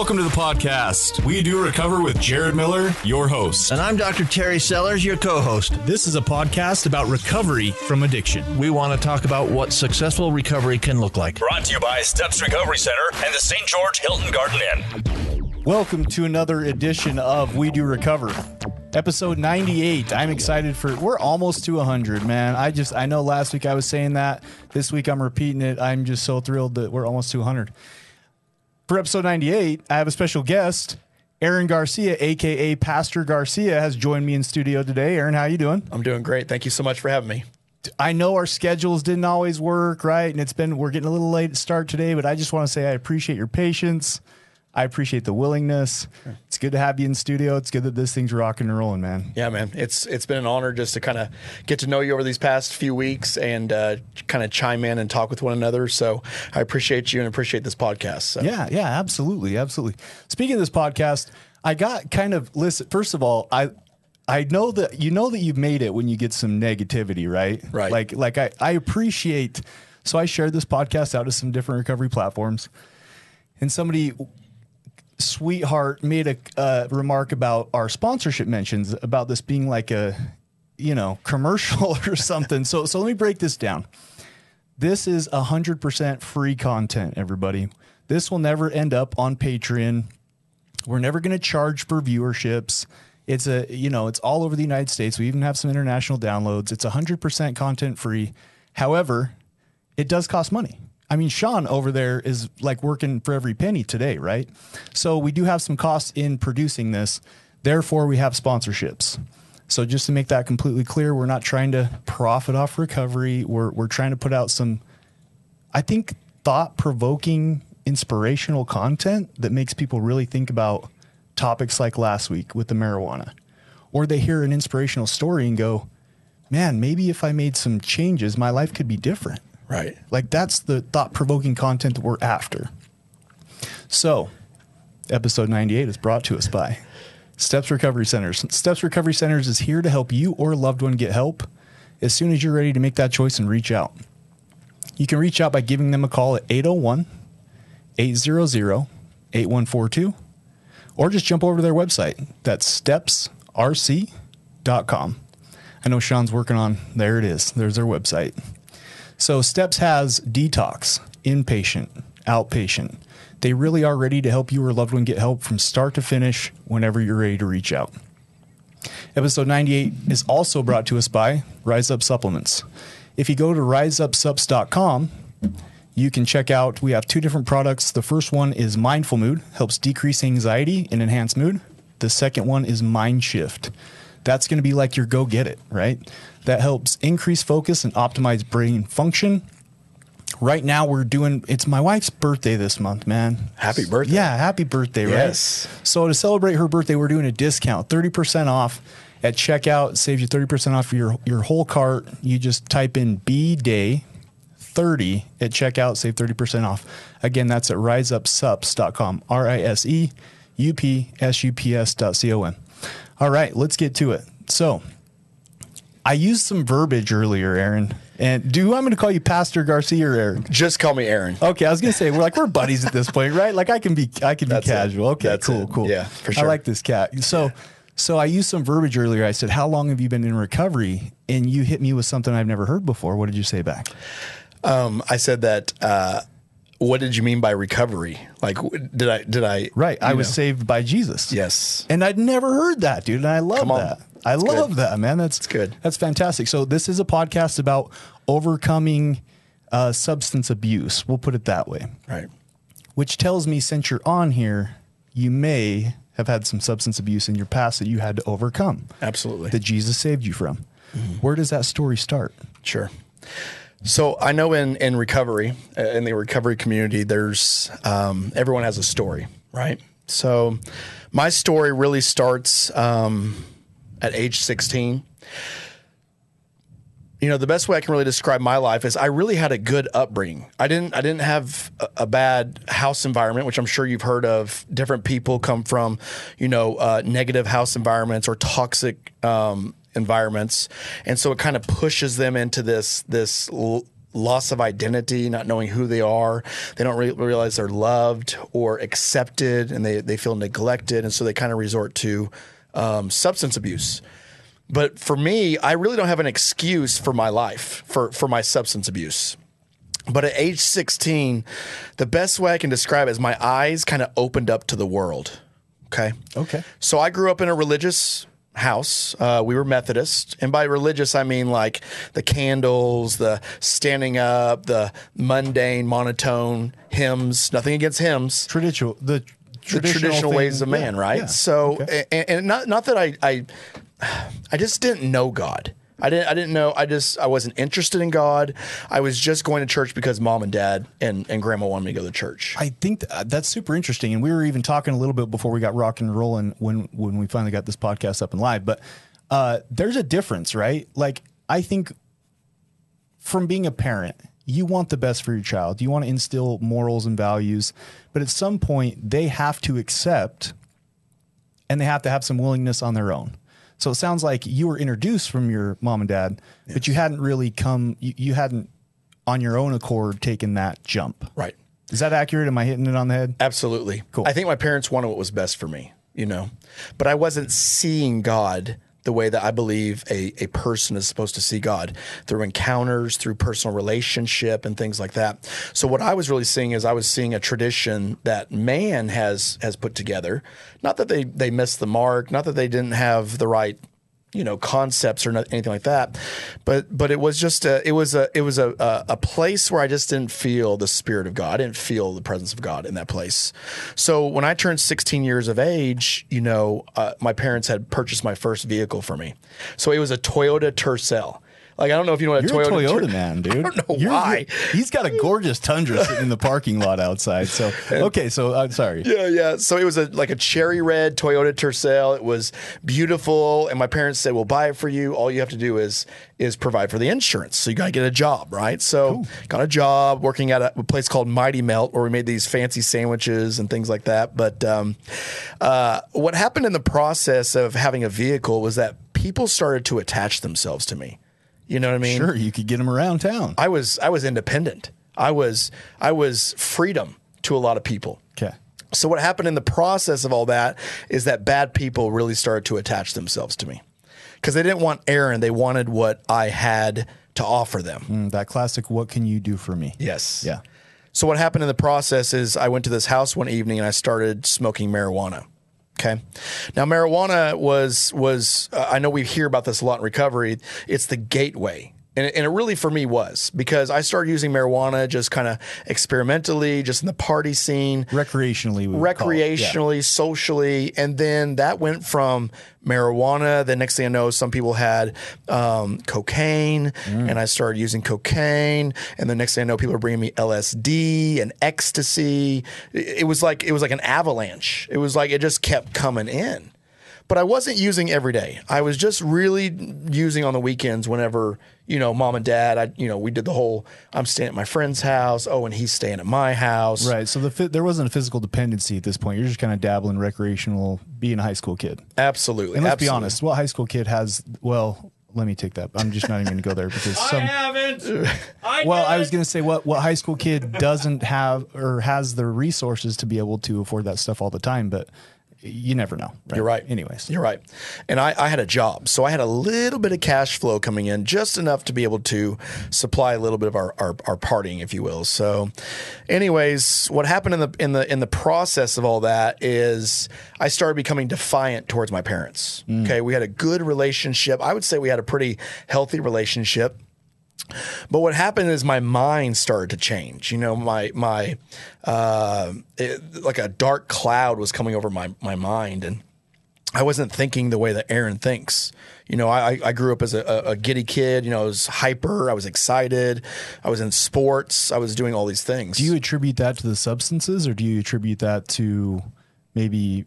Welcome to the podcast. We do recover with Jared Miller, your host. And I'm Dr. Terry Sellers, your co host. This is a podcast about recovery from addiction. We want to talk about what successful recovery can look like. Brought to you by Steps Recovery Center and the St. George Hilton Garden Inn. Welcome to another edition of We Do Recover. Episode 98. I'm excited for we're almost to 100, man. I just I know last week I was saying that. This week I'm repeating it. I'm just so thrilled that we're almost to 100. For episode 98, I have a special guest. Aaron Garcia, aka Pastor Garcia, has joined me in studio today. Aaron, how are you doing? I'm doing great. Thank you so much for having me. I know our schedules didn't always work, right? And it's been we're getting a little late to start today, but I just want to say I appreciate your patience. I appreciate the willingness. It's good to have you in studio. It's good that this thing's rocking and rolling, man. Yeah, man. It's it's been an honor just to kind of get to know you over these past few weeks and uh, kind of chime in and talk with one another. So I appreciate you and appreciate this podcast. So. Yeah, yeah, absolutely, absolutely. Speaking of this podcast, I got kind of listen. First of all, I I know that you know that you've made it when you get some negativity, right? Right. Like like I I appreciate. So I shared this podcast out to some different recovery platforms, and somebody sweetheart made a uh, remark about our sponsorship mentions about this being like a you know commercial or something. So so let me break this down. This is 100% free content everybody. This will never end up on patreon. We're never going to charge for viewerships. It's a you know it's all over the united states. We even have some international downloads. It's 100% content free. However it does cost money I mean, Sean over there is like working for every penny today, right? So we do have some costs in producing this. Therefore, we have sponsorships. So just to make that completely clear, we're not trying to profit off recovery. We're we're trying to put out some, I think, thought provoking, inspirational content that makes people really think about topics like last week with the marijuana, or they hear an inspirational story and go, "Man, maybe if I made some changes, my life could be different." Right. Like that's the thought provoking content that we're after. So, episode 98 is brought to us by Steps Recovery Centers. Steps Recovery Centers is here to help you or a loved one get help as soon as you're ready to make that choice and reach out. You can reach out by giving them a call at 801 800 8142 or just jump over to their website. That's stepsrc.com. I know Sean's working on, there it is. There's their website. So Steps has detox, inpatient, outpatient. They really are ready to help you or loved one get help from start to finish whenever you're ready to reach out. Episode 98 is also brought to us by Rise Up Supplements. If you go to riseupsups.com, you can check out we have two different products. The first one is Mindful Mood, helps decrease anxiety and enhance mood. The second one is Mind Shift. That's going to be like your go get it, right? That helps increase focus and optimize brain function. Right now, we're doing it's my wife's birthday this month, man. Happy birthday. Yeah, happy birthday, right? Yes. So, to celebrate her birthday, we're doing a discount 30% off at checkout. Saves you 30% off your, your whole cart. You just type in B Day 30 at checkout, save 30% off. Again, that's at riseupsups.com. R I S E U P S U P S dot C O M. All right, let's get to it. So, I used some verbiage earlier, Aaron. And do you want me to call you Pastor Garcia or Aaron? Just call me Aaron. Okay, I was gonna say we're like we're buddies at this point, right? Like I can be I can be That's it. casual. Okay, That's cool, it. cool. Yeah, for sure. I like this cat. So so I used some verbiage earlier. I said, How long have you been in recovery? And you hit me with something I've never heard before. What did you say back? Um, I said that. Uh, what did you mean by recovery? Like, did I did I? Right. I you was know. saved by Jesus. Yes. And I'd never heard that, dude. And I love that. I love good. that, man. That's good. That's fantastic. So this is a podcast about overcoming uh, substance abuse. We'll put it that way. Right. which tells me since you're on here, you may have had some substance abuse in your past that you had to overcome, Absolutely. that Jesus saved you from. Where does that story start? Sure. So I know in in recovery, uh, in the recovery community, there's um, everyone has a story, right? So my story really starts um, at age 16. You know, the best way I can really describe my life is I really had a good upbringing. I didn't I didn't have a, a bad house environment, which I'm sure you've heard of. Different people come from, you know, uh, negative house environments or toxic um, environments, and so it kind of pushes them into this this l- loss of identity, not knowing who they are. They don't re- realize they're loved or accepted, and they they feel neglected, and so they kind of resort to um, substance abuse. But for me, I really don't have an excuse for my life for for my substance abuse. But at age 16, the best way I can describe it is my eyes kind of opened up to the world. Okay. Okay. So I grew up in a religious house. Uh, we were Methodist, and by religious I mean like the candles, the standing up, the mundane, monotone hymns. Nothing against hymns Traditional the the traditional, traditional ways of yeah, man, right? yeah. So, Okay. and, and not not that I, I I just didn't know God. I didn't I didn't know I just I wasn't interested in God. I was just going to church because mom and dad and, and grandma wanted me to go to church. I think th- that's super interesting, and we were even talking a little bit before we got rock and rolling when when we finally got this podcast up and live. But uh, there's a difference, right? Like I think from being a parent, you want the best for your child. You want to instill morals and values, but at some point they have to accept, and they have to have some willingness on their own. So it sounds like you were introduced from your mom and dad, but you hadn't really come. You, you hadn't on your own accord taken that jump. right. Is that accurate? Am I hitting it on the head? Absolutely. Cool. I think my parents wanted what was best for me, you know, but I wasn't seeing God the way that I believe a, a person is supposed to see God through encounters, through personal relationship and things like that. So what I was really seeing is I was seeing a tradition that man has has put together. Not that they they missed the mark, not that they didn't have the right you know concepts or anything like that. But but it was just a it was a it was a, a a place where I just didn't feel the spirit of God. I didn't feel the presence of God in that place. So when I turned 16 years of age you know uh, my parents had purchased my first vehicle for me. So it was a Toyota Tercel like I don't know if you know what a You're Toyota a Toyota Ter- man, dude. I don't know why. he's got a gorgeous Tundra sitting in the parking lot outside. So okay, so I'm sorry. Yeah, yeah. So it was a like a cherry red Toyota Tercel. It was beautiful, and my parents said, "We'll buy it for you. All you have to do is is provide for the insurance. So you got to get a job, right?" So got a job working at a, a place called Mighty Melt, where we made these fancy sandwiches and things like that. But um, uh, what happened in the process of having a vehicle was that people started to attach themselves to me. You know what I mean? Sure, you could get them around town. I was I was independent. I was I was freedom to a lot of people. Okay. So what happened in the process of all that is that bad people really started to attach themselves to me because they didn't want Aaron; they wanted what I had to offer them. Mm, that classic. What can you do for me? Yes. Yeah. So what happened in the process is I went to this house one evening and I started smoking marijuana. Okay. Now marijuana was was uh, I know we hear about this a lot in recovery. It's the gateway. And it, and it really for me was because I started using marijuana just kind of experimentally, just in the party scene Recreationally, we would call it. Yeah. recreationally, socially, and then that went from marijuana. The next thing I know, some people had um, cocaine, Mm. and I started using cocaine. And the next thing I know, people are bringing me LSD and ecstasy. It was like it was like an avalanche. It was like it just kept coming in. But I wasn't using every day. I was just really using on the weekends whenever, you know, mom and dad, I, you know, we did the whole I'm staying at my friend's house. Oh, and he's staying at my house. Right. So the there wasn't a physical dependency at this point. You're just kind of dabbling recreational, being a high school kid. Absolutely. And let's be honest, what high school kid has? Well, let me take that. I'm just not even going to go there because some. haven't. I Well, I was going to say what what high school kid doesn't have or has the resources to be able to afford that stuff all the time, but you never know. You're right. Anyways, You're right. And I, I had a job. So I had a little bit of cash flow coming in, just enough to be able to supply a little bit of our, our, our partying, if you will. So anyways, what happened in the in the in the process of all that is I started becoming defiant towards my parents. Mm. Okay. We had a good relationship. I would say we had a pretty healthy relationship. But what happened is my mind started to change. You know, my my uh, it, like a dark cloud was coming over my my mind, and I wasn't thinking the way that Aaron thinks. You know, I, I grew up as a, a, a giddy kid. You know, I was hyper. I was excited. I was in sports. I was doing all these things. do you attribute that to the substances, or do you attribute that to maybe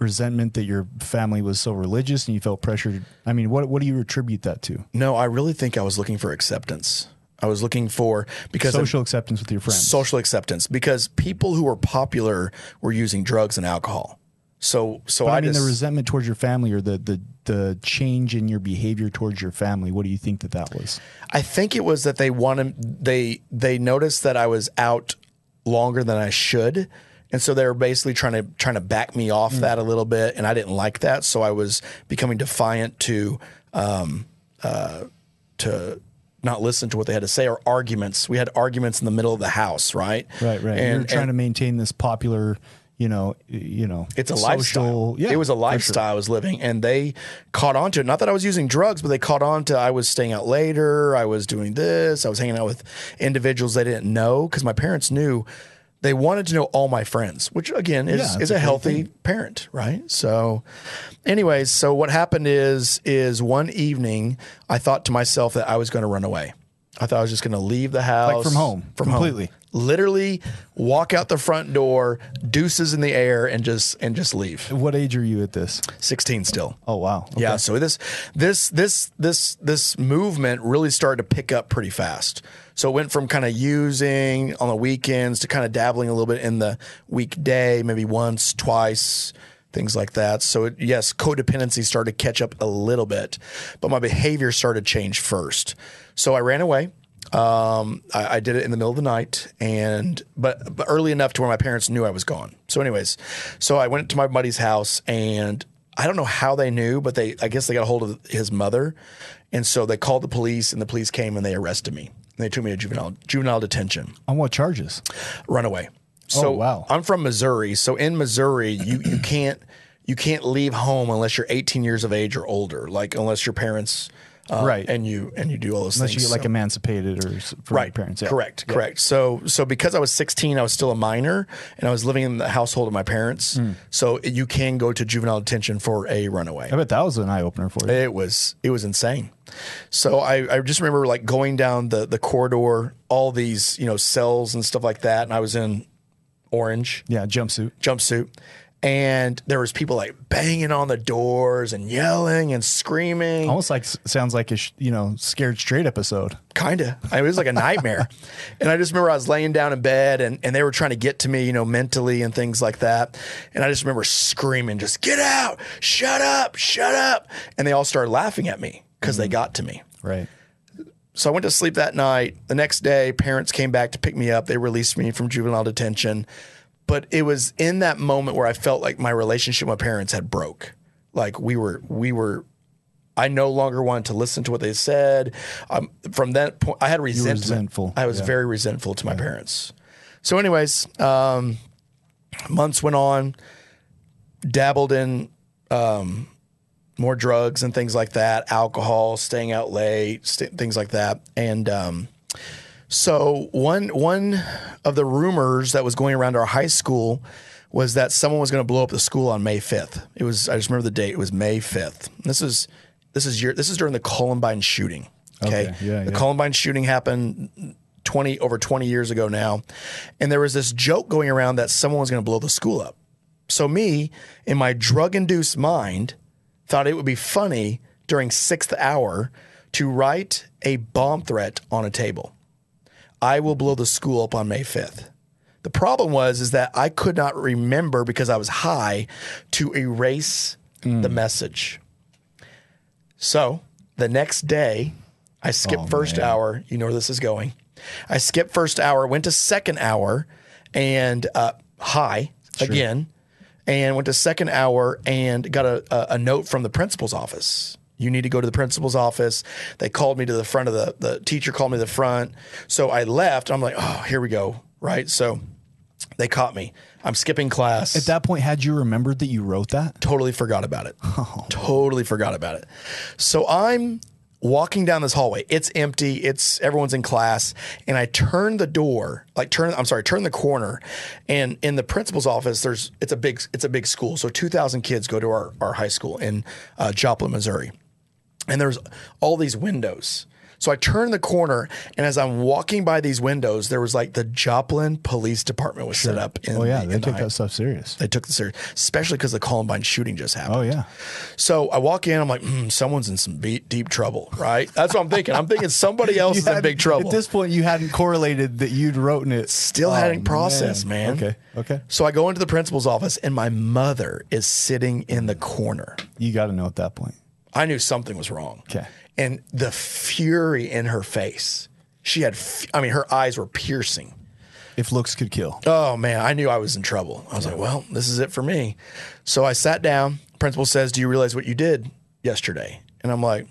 resentment that your family was so religious and you felt pressured? I mean, what what do you attribute that to? no, I really think I was looking for acceptance. I was looking for because Social acceptance with your friends. social acceptance because people who were popular were using drugs and alcohol. So so I, I mean, just the resentment towards your family or the, the the change in your behavior towards your family. What do you think that that was? I think it was that they wanted they they noticed that I was out longer than I should. And so they were basically trying to trying to back me off that a little bit, and I didn't like that. So I was becoming defiant to um, uh, to not listen to what they had to say or arguments. We had arguments in the middle of the house, right? Right, right. And, You're trying and to maintain this popular, you know, you know, it's a social- lifestyle. Yeah, it was a for sure. lifestyle I was living, and they caught on to it. Not that I was using drugs, but they caught on to I was staying out later. I was doing this. I was hanging out with individuals they didn't know because my parents knew. They wanted to know all my friends, which again is, Yeah, is a a healthy parent, right? So, anyways, so what happened is is one evening I thought to myself that I was going to run away. I thought I was just going to leave the house like from home, from completely. home literally walk out the front door, deuces in the air, and just and just leave. What age are you at this? Sixteen still. Oh wow. Okay. Yeah, so this this this this this movement really started to pick up pretty fast. So it went from kind of using on the weekends to kind of dabbling a little bit in the weekday, maybe once, twice, things like that. So it, yes, codependency started to catch up a little bit, but my behavior started to change first. So I ran away. Um, I, I did it in the middle of the night, and but, but early enough to where my parents knew I was gone. So, anyways, so I went to my buddy's house, and I don't know how they knew, but they I guess they got a hold of his mother, and so they called the police, and the police came and they arrested me. And they took me to juvenile juvenile detention, On what charges? runaway. Oh, so Oh, wow. I'm from Missouri, so in Missouri, you you can't you can't leave home unless you're 18 years of age or older, like unless your parents. Uh, Right. and you and you do all those things. Unless things. you get like So- emancipated or from your right parents. Yeah. correct Yeah. correct so so because i was 16 i was still a minor and i was living in the household of my parents Hmm. so you can go to juvenile detention for a runaway I bet that was an eye opener for you. it was it was insane so I, I just remember like going down the the corridor all these you know cells and stuff like that and i was in orange Yeah, jumpsuit. jumpsuit and there was people like banging on the doors and yelling and screaming Almost like sounds like a you know scared straight episode. kind of. It was like a nightmare. and I just remember I was laying down in bed and, and they were trying to get to me, you know, mentally and things like that. And I just remember screaming, just get out, shut up, shut up. And they all started laughing at me because they mm-hmm. got to me. Right. So I went to sleep that night. The next day, parents came back to pick me up. They released me from juvenile detention. But it was in that moment where I felt like my relationship with my parents had broke. Like we were, we were, I no longer wanted to listen to what they said. Um, from that point, I had resentment. resentful. I was Yeah. very resentful to my parents. So, anyways, um, months went on, dabbled in um, more drugs and things like that, alcohol, staying out late, st- things like that. And um, so one one of the rumors that was going around our high school was that someone was going to blow up the school on May 5th. It was I just remember the date. It was May 5th. This is this is year this is during the Columbine shooting. Okay. Okay, yeah, the yeah. Columbine shooting happened 20 over 20 years ago now. And there was this joke going around that someone was going to blow the school up. So me, in my drug-induced mind, thought it would be funny during sixth hour to write a bomb threat on a table. I will blow the school up on May 5th. The problem was is that I could not remember because I was high to erase the message. So the next day, I skipped first hour. You know where this is going. I skipped first hour, went to second hour, and uh, high again, and went to second hour and got a, a, a note from the principal's office. You need to go to the principal's office. They called me to the front of the the teacher called me to the front. So I left. I'm like, oh, here we go. Right. So they caught me. I'm skipping class At that point, had you remembered that you wrote that? totally forgot about it. Totally forgot about it. So I'm walking down this hallway. It's empty. It's everyone's in class, and I turn the door, like turn. I'm sorry, turn the corner, and in the principal's office, there's it's a big it's a big school. So 2,000 kids go to our our high school in uh, Joplin, Missouri, and there's all these windows. So I turned the corner, and as I'm walking by these windows, there was like the Joplin Police Department was set up. In Oh yeah, the, they took the- that stuff serious. They took the serious, especially because the Columbine shooting just happened. Oh yeah. So I walk in, I'm like, mm, someone's in some be- deep trouble, right? That's what I'm thinking. I'm thinking somebody else is in big trouble. At this point, you hadn't correlated that you'd written it. Still Oh, hadn't processed, man. Okay. Okay. So I go into the principal's office, and my mother is sitting in the corner. You got to know at that point. I knew something was wrong. Okay. And the fury in her face, she had, I mean, her eyes were piercing. If looks could kill. Oh man, I knew I was in trouble. I was like, well, this is it for me. So I sat down. Principal says, Do you realize what you did yesterday? And I'm like,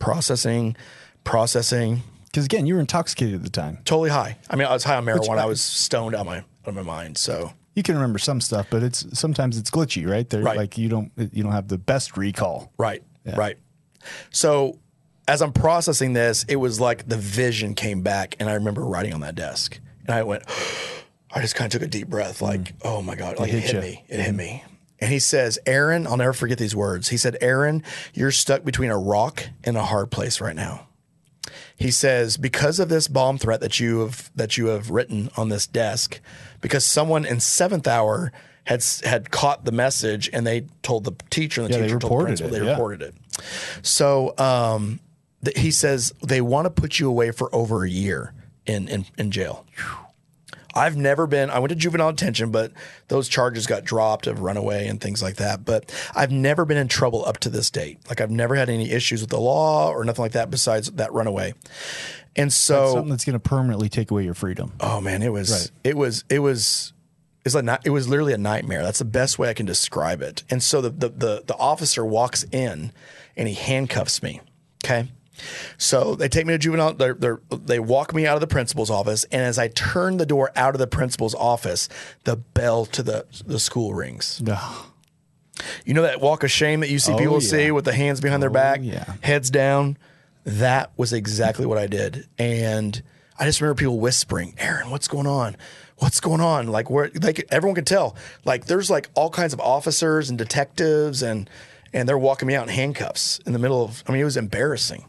processing, processing, Because again, you were intoxicated at the time. totally high. I mean, I was high on marijuana. I- I was stoned out of my out of my mind. So You can remember some stuff, but it's sometimes it's glitchy, right? There, Right. like you don't you don't have the best recall. Right, right. So as I'm processing this, it was like the vision came back, and I remember writing on that desk, and I went, I just kind of took a deep breath, like, oh my god, like it, Mm. hit hit me, it hit me. And he says, Aaron, I'll never forget these words. He said, Aaron, you're stuck between a rock and a hard place right now. He says, because of this bomb threat that you have that you have written on this desk, because someone in seventh hour had had caught the message and they told the teacher and the Yeah, teacher told the principal, it, they yeah. reported it. So um, th- he says they want to put you away for over a year in in, in jail. I've never been. I went to juvenile detention, but those charges got dropped of runaway and things like that. But I've never been in trouble up to this date. Like I've never had any issues with the law or nothing like that besides that runaway. And so, Something that's going to permanently take away your freedom. oh man, it was Right. it was it was it's like not, it was literally a nightmare. That's the best way I can describe it. And so the the the, the officer walks in and he handcuffs me. Okay. So they take me to juvenile. They're, they're, they walk me out of the principal's office, and as I turn the door out of the principal's office, the bell to the the school rings. You know that walk of shame that you see Oh, people yeah. see with the hands behind their oh, back, yeah. heads down. That was exactly what I did, and I just remember people whispering, "Aaron, what's going on? What's going on?" Like where like everyone could tell. Like there's like all kinds of officers and detectives, and and they're walking me out in handcuffs in the middle of. I mean, it was embarrassing.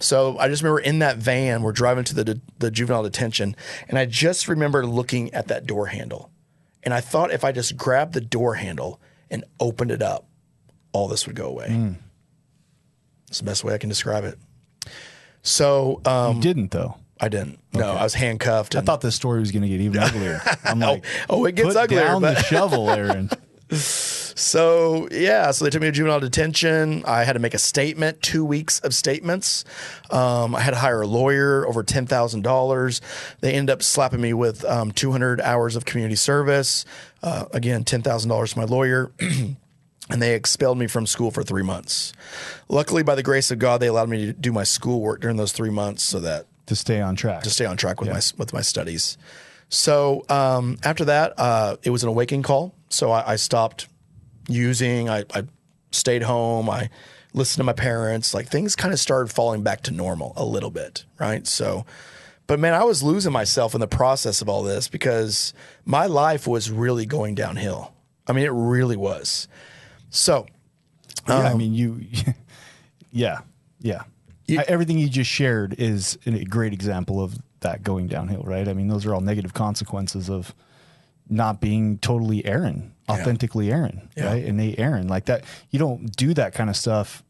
So I just remember in that van, we're driving to the the juvenile detention, and I just remember looking at that door handle, and I thought if I just grabbed the door handle and opened it up, all this would go away. It's the best way I can describe it. So um, You didn't though. I didn't. No, I was handcuffed. I thought this story was going to get even uglier. I'm like, oh, it gets put uglier. down the but- shovel, Aaron. So yeah, so they took me to juvenile detention. I had to make a statement, two weeks of statements. Um, I had to hire a lawyer, over ten thousand dollars. They ended up slapping me with um, two hundred hours of community service. Uh, again, ten thousand dollars to my lawyer. And they expelled me from school for three months. Luckily, by the grace of God, they allowed me to do my schoolwork during those three months, so that to stay on track. to stay on track with my with my studies. So um, after that, uh, it was an awakening call. So I, I stopped using. I, I stayed home. I listened to my parents. Like things kind of started falling back to normal a little bit, right? So, but man, I was losing myself in the process of all this because my life was really going downhill. I mean, it really was. So yeah, I Um, mean, you, yeah, yeah. Everything you just shared is a great example of that going downhill, right? I mean, those are all negative consequences of not being totally Aaron, authentically Aaron, Yeah. right? Innate Aaron, like that. You don't do that kind of stuff.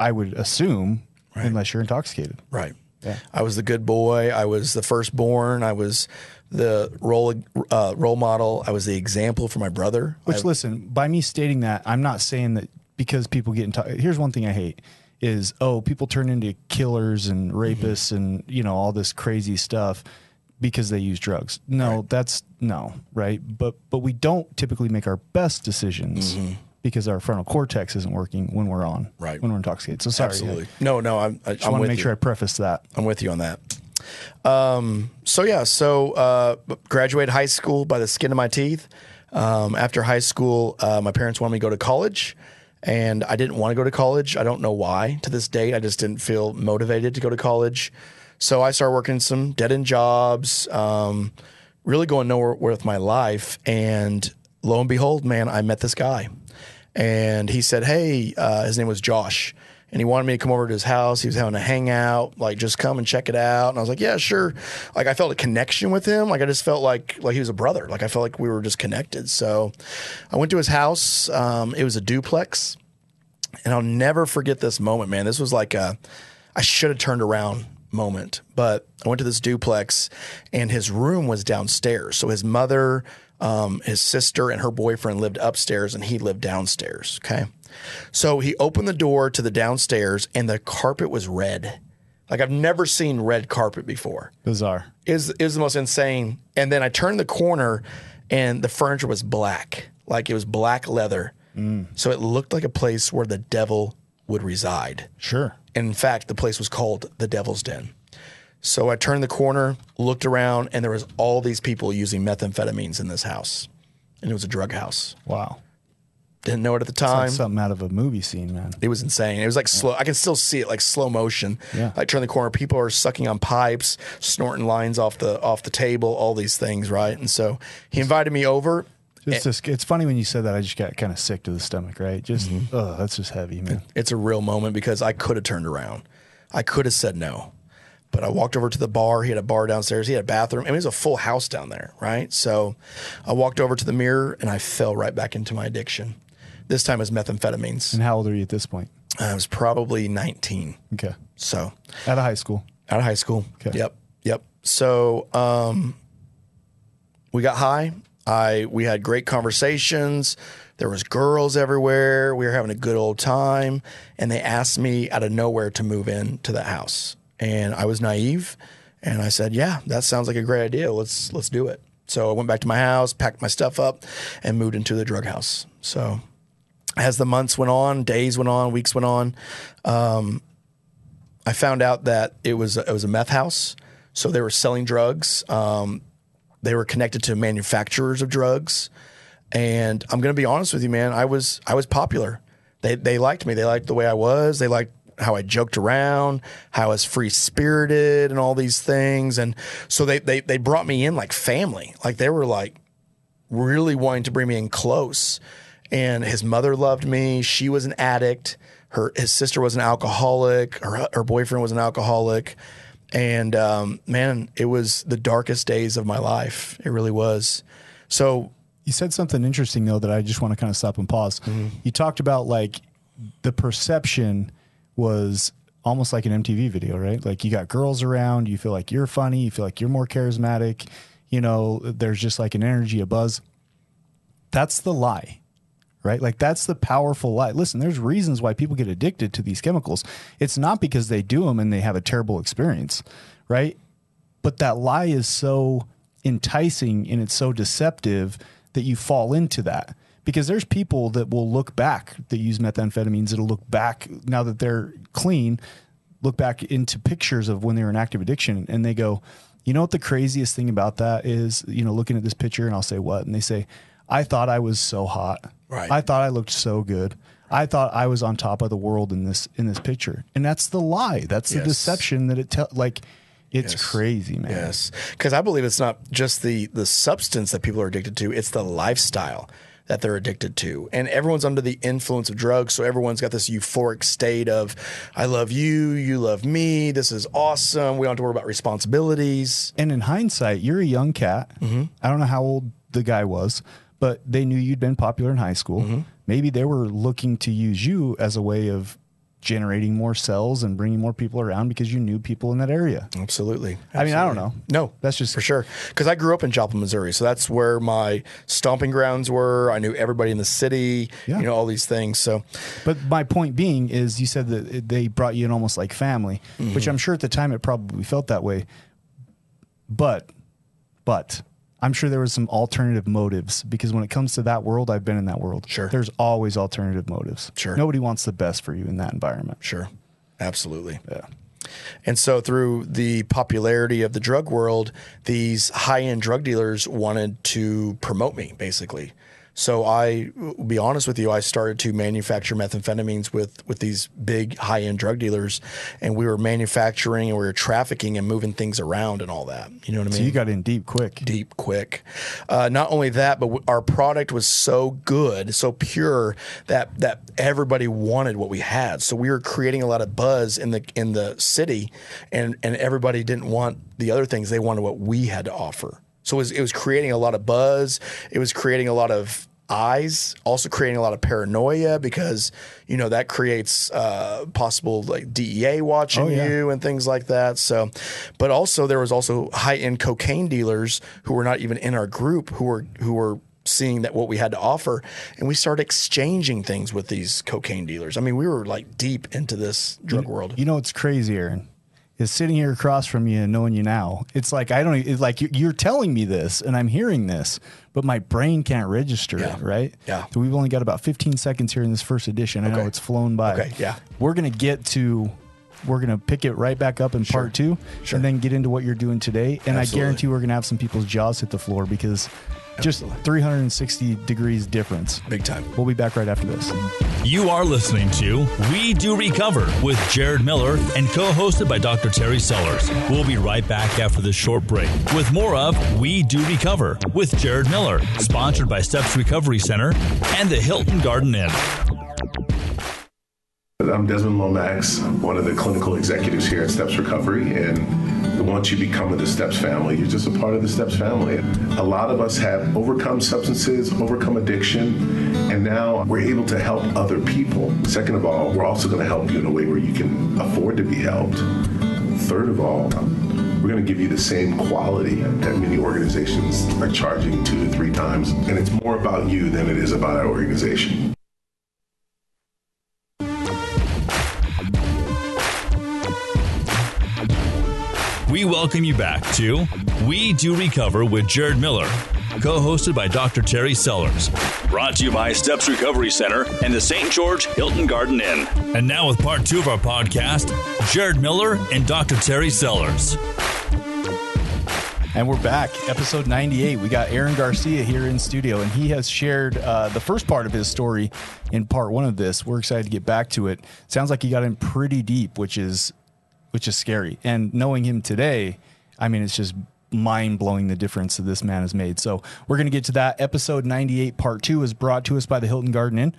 I would assume, unless you're intoxicated. Right. Yeah. I was the good boy. I was the firstborn. I was the role uh, role model. I was the example for my brother. Which, I- listen, by me stating that, I'm not saying that because people get into. Here's one thing I hate is oh, people turn into killers and rapists and you know all this crazy stuff because they use drugs. No, that's no right. But but we don't typically make our best decisions because our frontal cortex isn't working when we're on Right. when we're intoxicated. So sorry, absolutely. No, no. I'm. I, I I'm want to make you. sure I preface that. I'm with you on that. Um, so yeah, so uh, graduated high school by the skin of my teeth. Um, after high school, uh, my parents wanted me to go to college, and I didn't want to go to college. I don't know why. To this date, I just didn't feel motivated to go to college. So I started working some dead end jobs, um, really going nowhere with my life. And lo and behold, man, I met this guy, and he said, "Hey," uh, his name was Josh. And he wanted me to come over to his house. He was having a hangout, like just come and check it out. And I was like, yeah, sure. Like I felt a connection with him. Like I just felt like like he was a brother. Like I felt like we were just connected. So I went to his house. Um, it was a duplex, and I'll never forget this moment, man. This was like a I should have turned around moment, but I went to this duplex, and his room was downstairs. So his mother. Um, his sister and her boyfriend lived upstairs and he lived downstairs. Okay. So he opened the door to the downstairs and the carpet was red. Like I've never seen red carpet before. Bizarre. Is is the most insane. And then I turned the corner and the furniture was black. Like it was black leather. Mm. So it looked like a place where the devil would reside. Sure. And in fact, the place was called the Devil's Den. So I turned the corner, looked around, and there was all these people using methamphetamines in this house. And it was a drug house. Wow. Didn't know it at the It's like time. something out of a movie scene, man. It was insane. It was like slow. I can still see it like slow motion. Yeah. I turn the corner. People are sucking on pipes, snorting lines off the off the table. All these things, right? And so he invited me over. It's just it's funny when you said that. I just got kind of sick to the stomach, right? Just oh, that's just heavy, man. It's a real moment because I could have turned around. I could have said no, but I walked over to the bar. He had a bar downstairs. He had a bathroom. I mean, it was a full house down there, right? So I walked over to the mirror and I fell right back into my addiction. This time was methamphetamines. And how old are you at this point? I was probably 19. Okay, So out of high school. out of high school. Okay. Yep. Yep. So um, we got high. I we had great conversations. There was girls everywhere. We were having a good old time, and they asked me out of nowhere to move in to that house. And I was naive, and I said, "Yeah, that sounds like a great idea. Let's let's do it." So I went back to my house, packed my stuff up, and moved into the drug house. So as the months went on, days went on, weeks went on, I found out that it was it was a meth house. So they were selling drugs. Um, they were connected to manufacturers of drugs. And I'm going to be honest with you, man. I was I was popular. They they liked me. They liked the way I was. They liked how I joked around, how I was free spirited, and all these things. And so they they they brought me in like family. Like they were like really wanting to bring me in close. And his mother loved me. She was an addict. Her his sister was an alcoholic. Her her boyfriend was an alcoholic. And um, man, it was the darkest days of my life. It really was. So You said something interesting though that I just want to kind of stop and pause. You talked about like the perception was almost like an MTV video, right? Like you got girls around, you feel like you're funny, you feel like you're more charismatic, you know, there's just like an energy, a buzz. That's the lie. Right? Like that's the powerful lie. Listen, there's reasons why people get addicted to these chemicals. It's not because they do them and they have a terrible experience, right? but that lie is so enticing and it's so deceptive that you fall into that because there's people that will look back that use methamphetamines that'll look back now that they're clean look back into pictures of when they were in active addiction and they go you know what the craziest thing about that is you know looking at this picture and i'll say what and they say i thought i was so hot Right. i thought i looked so good i thought i was on top of the world in this in this picture and that's the lie that's the Yes. deception that it tell like it's Yes. crazy man Yes, because I believe it's not just the the substance that people are addicted to; it's the lifestyle that they're addicted to. And everyone's under the influence of drugs, so everyone's got this euphoric state of "I love you, you love me, this is awesome. We don't have to worry about responsibilities." And in hindsight, you're a young cat. Mm-hmm. I don't know how old the guy was, but they knew you'd been popular in high school. Mm-hmm. Maybe they were looking to use you as a way of generating more cells and bringing more people around because you knew people in that area. Absolutely. I mean, I don't know. No, That's just- for sure. Because I grew up in Joplin, Missouri, so that's where my stomping grounds were. I knew everybody in the city. Yeah. You know all these things. So But my point being is, you said that they brought you in almost like family, which mm-hmm. I'm sure at the time it probably felt that way. But, but I'm sure there was some alternative motives because when it comes to that world, I've been in that world. Sure. there's always alternative motives. Sure. nobody wants the best for you in that environment. Sure. Absolutely. Yeah. And so, through the popularity of the drug world, these high end drug dealers wanted to promote me, basically. So I will be honest with you, I started to manufacture methamphetamines with with these big high end drug dealers, and we were manufacturing and we were trafficking and moving things around and all that. You know what I mean? So you got in deep quick. deep quick. Uh, not only that, but w- our product was so good, so pure that that everybody wanted what we had. So we were creating a lot of buzz in the in the city, and and everybody didn't want the other things; they wanted what we had to offer. So it was, it was creating a lot of buzz. It was creating a lot of eyes, also creating a lot of paranoia because you know that creates uh, possible like DEA watching Oh, yeah. you and things like that. So, but also there was also high end cocaine dealers who were not even in our group who were who were seeing that what we had to offer and we started exchanging things with these cocaine dealers. I mean, we were like deep into this drug world. You know it's crazy, Aaron? Is sitting here across from you and knowing you now. It's like I don't. It's like you- you're telling me this, and I'm hearing this, but my brain can't register Yeah. it. Right? Yeah. So we've only got about 15 seconds here in this first edition. I know it's flown by. Okay, yeah. We're gonna get to. We're gonna pick it right back up in part two, Sure. and then get into what you're doing today. And I guarantee we're gonna have some people's jaws hit the floor because just 360 degrees difference. Big time. We'll be back right after this. You are listening to We Do Recover with Jared Miller and co hosted by Dr. Terry Sellers. We'll be right back after this short break with more of We Do Recover with Jared Miller, sponsored by Steps Recovery Center and the Hilton Garden Inn. I'm Desmond Lomax, one of the clinical executives here at Steps Recovery. And once you become of the Steps family, you're just a part of the Steps family. A lot of us have overcome substances, overcome addiction, and now we're able to help other people. Second of all, we're also going to help you in a way where you can afford to be helped. Third of all, we're going to give you the same quality that many organizations are charging two to three times. And it's more about you than it is about our organization. We welcome you back to We Do Recover with Jared Miller, co hosted by Dr. Terry Sellers. Brought to you by Steps Recovery Center and the St. George Hilton Garden Inn. And now, with part two of our podcast, Jared Miller and Dr. Terry Sellers. And we're back, episode 98. We got Aaron Garcia here in studio, and he has shared uh, the first part of his story in part one of this. We're excited to get back to it. Sounds like he got in pretty deep, which is which is scary. And knowing him today, I mean, it's just mind blowing the difference that this man has made. So we're going to get to that. Episode 98, part two, is brought to us by the Hilton Garden Inn.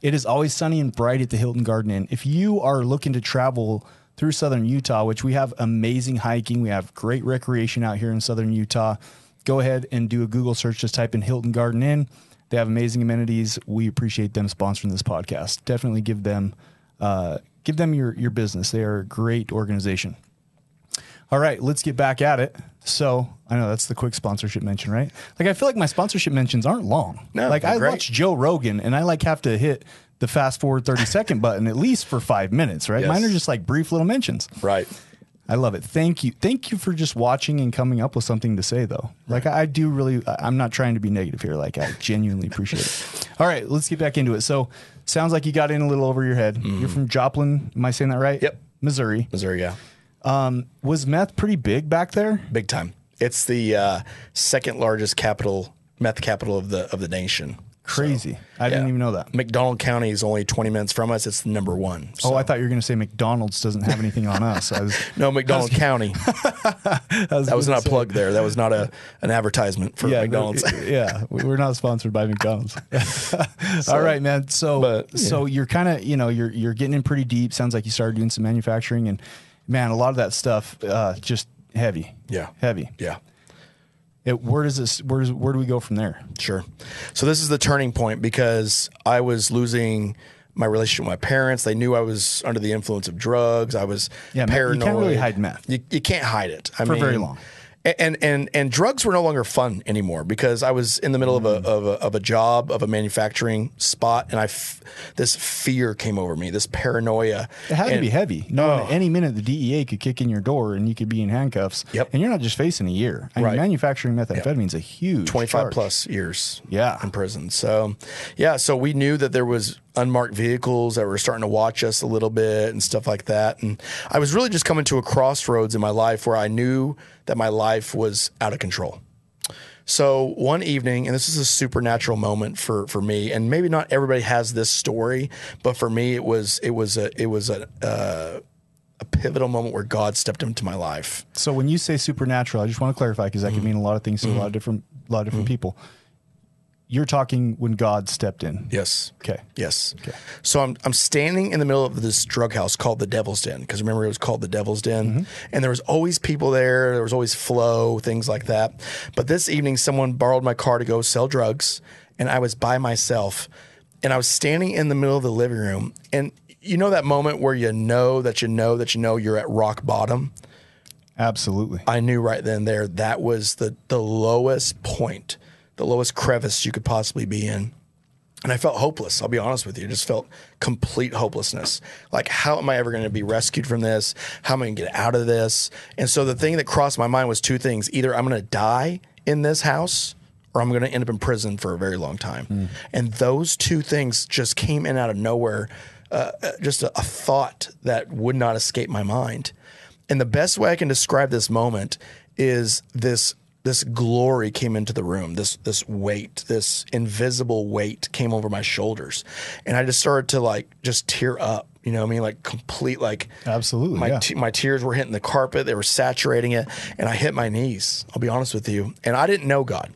It is always sunny and bright at the Hilton Garden Inn. If you are looking to travel through southern Utah, which we have amazing hiking, we have great recreation out here in southern Utah, go ahead and do a Google search. Just type in Hilton Garden Inn. They have amazing amenities. We appreciate them sponsoring this podcast. Definitely give them uh, give them your your business. They are a great organization. All right, let's get back at it. So I know that's the quick sponsorship mention, right? Like I feel like my sponsorship mentions aren't long. No, like I great. watch Joe Rogan and I like have to hit the fast forward 30 second button at least for five minutes, right? Yes. Mine are just like brief little mentions. Right. I love it. Thank you. Thank you for just watching and coming up with something to say though. Like I, do really I'm not trying to be negative here. Like I genuinely appreciate it. All right, let's get back into it. So sounds like you got in a little over your head. You're from Joplin. Am I saying that right? Mm-hmm. Yep. Missouri. Missouri, yeah. Was meth pretty big back there? Big time. It's the uh, second largest capital, meth capital of the of the nation. Crazy. I didn't even know that. McDonald County is only 20 minutes from us. It's number one. Oh, So- I thought you were going to say McDonald's doesn't have anything on us. I was, no, McDonald County. I was That was not a plug there. That was not a an advertisement for Yeah, McDonald's. yeah, we- we're not sponsored by McDonald's. All right, man. So, but, so you're kind of, you know, you're you're getting in pretty deep. Sounds like you started doing some manufacturing, and man, a lot of that stuff uh, just heavy. Yeah. heavy. yeah. It, where does this? Where does where do we go from there? Sure. So this is the turning point because I was losing my relationship with my parents. They knew I was under the influence of drugs. I was Yeah, meth- you can't really hide meth. You, you can't hide it. I mean For mean, very long. And and and drugs were no longer fun anymore because I was in the middle of a, of a of a job of a manufacturing spot, and I f- this fear came over me, this paranoia. It had to be heavy. No, at oh. any minute the DEA could kick in your door and you could be in handcuffs. Yep. And you're not just facing a year. I mean, Right. manufacturing methamphetamine is a huge 25 plus years Yeah. in prison. So, yeah, so we knew that there was unmarked vehicles that were starting to watch us a little bit and stuff like that. And I was really just coming to a crossroads in my life where I knew that my life was out of control. So one evening, and this is a supernatural moment for for me, and maybe not everybody has this story, but for me, it was it was a it was a uh, a pivotal moment where God stepped into my life. So when you say supernatural, I just want to clarify because that Mm-hmm. can mean a lot of things to a lot of different a lot of different people. You're talking when God stepped in. Yes. Okay. Yes. Okay. So I'm I'm standing in the middle of this drug house called the Devil's Den because remember it was called the Devil's Den, mm-hmm. and there was always people there. There was always flow, things like that. But this evening, someone borrowed my car to go sell drugs, and I was by myself, and I was standing in the middle of the living room, and you know that moment where you know that you know that you know you're at rock bottom. Absolutely. I knew right then and there that was the the lowest point, the lowest crevice you could possibly be in. And I felt hopeless. I'll be honest with you. I just felt complete hopelessness. Like, how am I ever going to be rescued from this? How am I going to get out of this? And so the thing that crossed my mind was two things: either I'm going to die in this house, or I'm going to end up in prison for a very long time. And those two things just came in out of nowhere. Uh, uh, just a, a thought that would not escape my mind. And the best way I can describe this moment is this this glory came into the room. This this weight, this invisible weight came over my shoulders. And I just started to like just tear up. You know what I mean? Like complete like Absolutely, My yeah. te- my tears were hitting the carpet, they were saturating it, and I hit my knees. I'll be honest with you. And I didn't know God.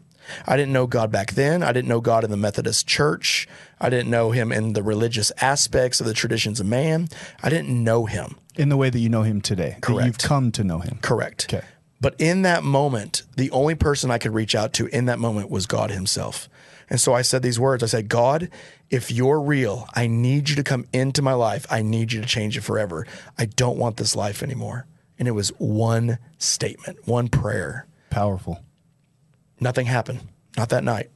I didn't know God back then. I didn't know God in the Methodist church. I didn't know him in the religious aspects of the traditions of man. I didn't know him. In the way that you know him today. That you've come to know him. Correct. Okay. But in that moment, the only person I could reach out to in that moment was God Himself. And so I said these words I said, God, if you're real, I need you to come into my life. I need you to change it forever. I don't want this life anymore. And it was one statement, one prayer. Powerful. Nothing happened. Not that night.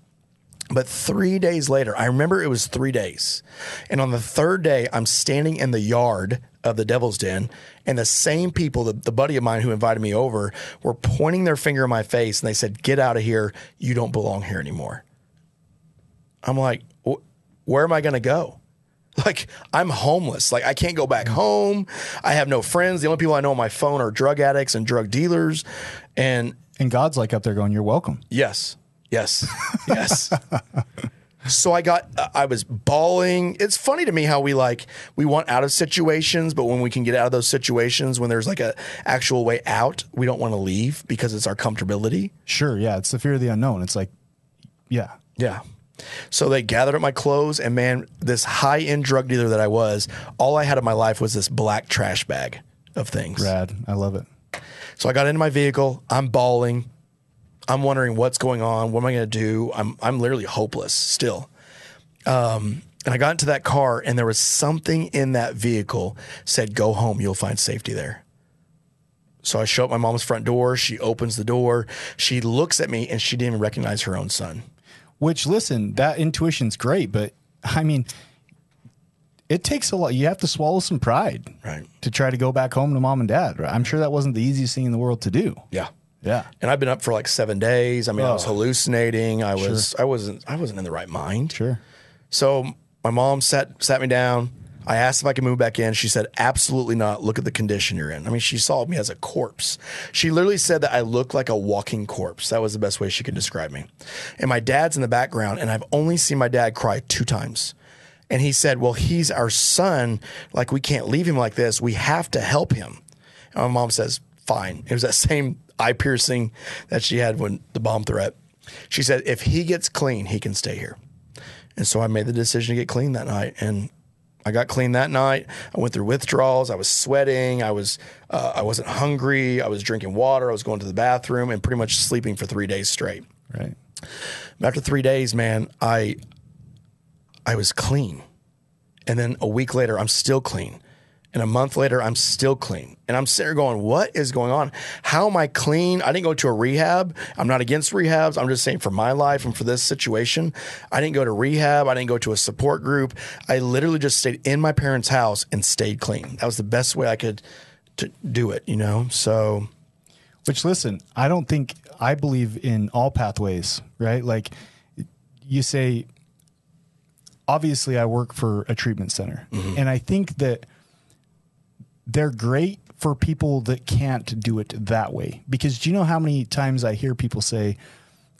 But three days later, I remember it was three days. And on the third day, I'm standing in the yard of the Devil's Den, and the same people, the, the buddy of mine who invited me over, were pointing their finger in my face and they said, Get out of here. You don't belong here anymore. I'm like, Where am I going to go? Like, I'm homeless. Like, I can't go back mm. home. I have no friends. The only people I know on my phone are drug addicts and drug dealers. And And God's like up there going, You're welcome. Yes. Yes. Yes. so I got I was bawling. It's funny to me how we like we want out of situations, but when we can get out of those situations when there's like a actual way out, we don't want to leave because it's our comfortability. Sure. Yeah. It's the fear of the unknown. It's like, yeah. Yeah. So they gathered up my clothes, and man, this high end drug dealer that I was, all I had in my life was this black trash bag of things. Rad. I love it. So I got into my vehicle. I'm bawling. I'm wondering what's going on. What am I going to do? I'm I'm literally hopeless still. Um, and I got into that car, and there was something in that vehicle said, "Go home. You'll find safety there." So I show up my mom's front door. She opens the door. She looks at me, and she didn't even recognize her own son. Which, listen, that intuition's great, but I mean, it takes a lot. You have to swallow some pride Right. to try to go back home to mom and dad. Right? I'm sure that wasn't the easiest thing in the world to do. Yeah. Yeah. And I've been up for like seven days. I mean, I was Oh. hallucinating. I was, I wasn't, I wasn't in the right mind. Sure. So my mom sat sat me down. I asked if I could move back in. She said, "Absolutely not. Look at the condition you're in." I mean, she saw me as a corpse. She literally said that I looked like a walking corpse. That was the best way she could describe me. And my dad's in the background, and I've only seen my dad cry two times. And he said, "Well, he's our son. Like we can't leave him like this. We have to help him." And my mom says, "Fine." It was that same eye piercing that she had when the bomb threat. She said, "If he gets clean, he can stay here." And so I made the decision to get clean that night. And I got clean that night. I went through withdrawals. I was sweating. I was uh, I wasn't hungry. I was drinking water. I was going to the bathroom and pretty much sleeping for three days straight. Right. After three days, man, I I was clean. And then a week later, I'm still clean. And a month later, I'm still clean. And I'm sitting there going, what is going on? How am I clean? I didn't go to a rehab. I'm not against rehabs. I'm just saying for my life and for this situation, I didn't go to rehab. I didn't go to a support group. I literally just stayed in my parents' house and stayed clean. That was the best way I could to do it, you know? So Which, listen, I don't think I believe in all pathways, right? Like you say, obviously, I work for a treatment center, mm-hmm. and I think that they're great for people that can't do it that way. Because do you know how many times I hear people say,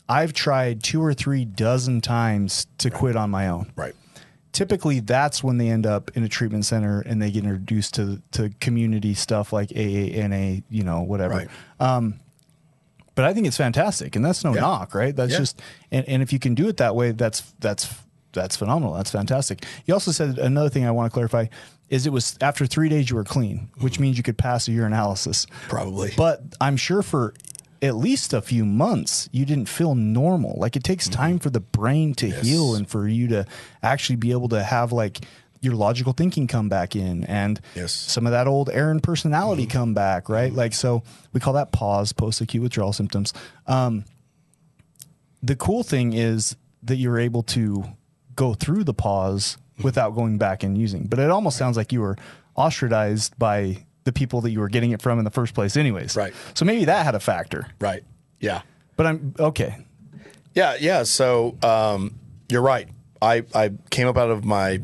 I've tried two or three dozen times to quit on my own. Right. Typically, that's when they end up in a treatment center and they get introduced to to community stuff like AA, NA, you know, whatever. Right. Um, but I think it's fantastic, and that's no Yeah. knock, right? That's Yeah. just and, and if you can do it that way, that's that's that's phenomenal. That's fantastic. You also said another thing I want to clarify is it was after three days you were clean, which means you could pass a urinalysis. Probably. But I'm sure for at least a few months you didn't feel normal. Like it takes Mm-hmm. time for the brain to heal and for you to actually be able to have like your logical thinking come back in and Yes. Mm-hmm. some of that old Aaron personality come back, right? Like so we call that PAWS post acute withdrawal symptoms. Um, the cool thing is that you're able to go through the PAWS without going back and using. But it almost sounds like you were ostracized by the people that you were getting it from in the first place, anyways. Right. So maybe that had a factor. Right. Yeah. But I'm okay. Yeah, yeah. So um, you're right. I, I came up out of my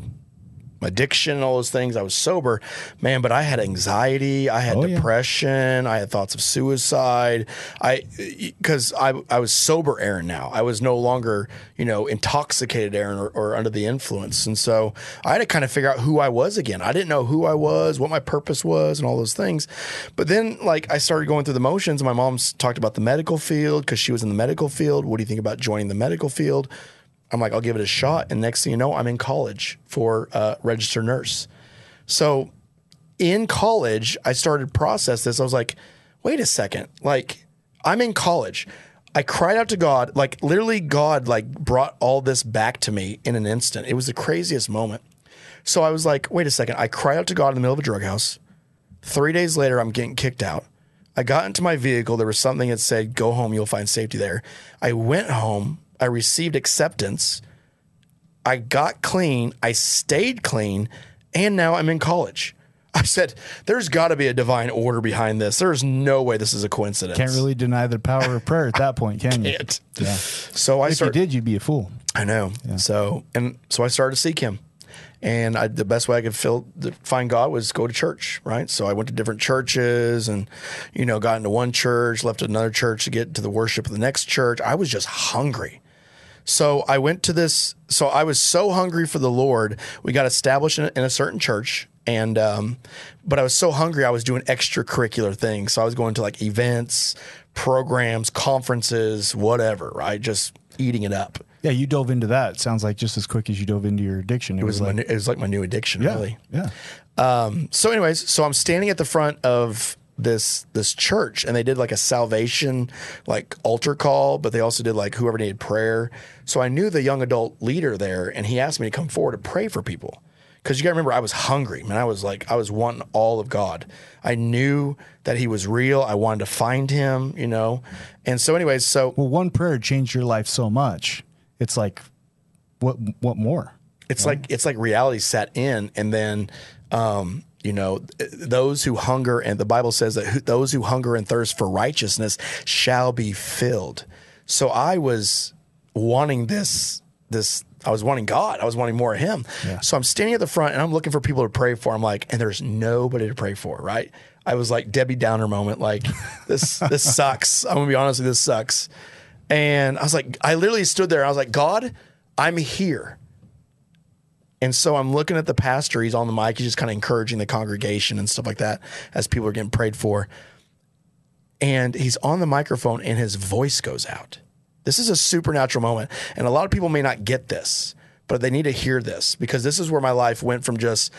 addiction and all those things. I was sober, man, but I had anxiety, I had Oh, yeah. depression, I had thoughts of suicide. I because I I was sober Aaron now. I was no longer, you know, intoxicated Aaron or, or under the influence. And so I had to kind of figure out who I was again. I didn't know who I was, what my purpose was, and all those things. But then like I started going through the motions. My mom's talked about the medical field because she was in the medical field. What do you think about joining the medical field? I'm like, I'll give it a shot. And next thing you know, I'm in college for uh, registered nurse. So in college, I started process this. I was like, wait a second, like I'm in college. I cried out to God, like literally God like brought all this back to me in an instant. It was the craziest moment. So I was like, wait a second. I cried out to God in the middle of a drug house. Three days later, I'm getting kicked out. I got into my vehicle. There was something that said, go home, you'll find safety there. I went home. I received acceptance. I got clean. I stayed clean. And now I'm in college. I said, there's got to be a divine order behind this. There's no way this is a coincidence. Can't really deny the power of prayer at that point, can you? Can't. Yeah. So I If you started. did, you'd be a fool. I know. So and so I started to seek Him, and I, the best way I could feel find God was go to church. Right. So I went to different churches, and you know, got into one church, left another church to get to the worship of the next church. I was just hungry. So I went to this. So I was so hungry for the Lord. We got established in a, in a certain church, and um, but I was so hungry. I was doing extracurricular things. So I was going to like events, programs, conferences, whatever. Right, just eating it up. Yeah, you dove into that. It sounds like just as quick as you dove into your addiction. It, It was like, my, new- it was like my new addiction, yeah, really. yeah. Um, so, anyways, so I'm standing at the front of this this church, and they did like a salvation like altar call, but they also did like whoever needed prayer. So I knew the young adult leader there, and he asked me to come forward to pray for people. Because you got to remember, I was hungry, man. I was like, I was wanting all of God. I knew that He was real. I wanted to find Him, you know. And so, anyways, so Well, one prayer changed your life so much. It's like, what what more? it's like it's like reality set in and then um you know those who hunger and the bible says that who, those who hunger and thirst for righteousness shall be filled so i was wanting this this i was wanting god. I was wanting more of him. So i'm standing at the front and i'm looking for people to pray for. I'm like and there's nobody to pray for right? I was like debbie downer moment like this this sucks. I'm gonna be honest with you this sucks. And i was like i literally stood there. I was like god i'm here. And so I'm looking at the pastor. He's on the mic. He's just kind of encouraging the congregation and stuff like that as people are getting prayed for. And he's on the microphone and his voice goes out. This is a supernatural moment. And a lot of people may not get this, but they need to hear this because this is where my life went from just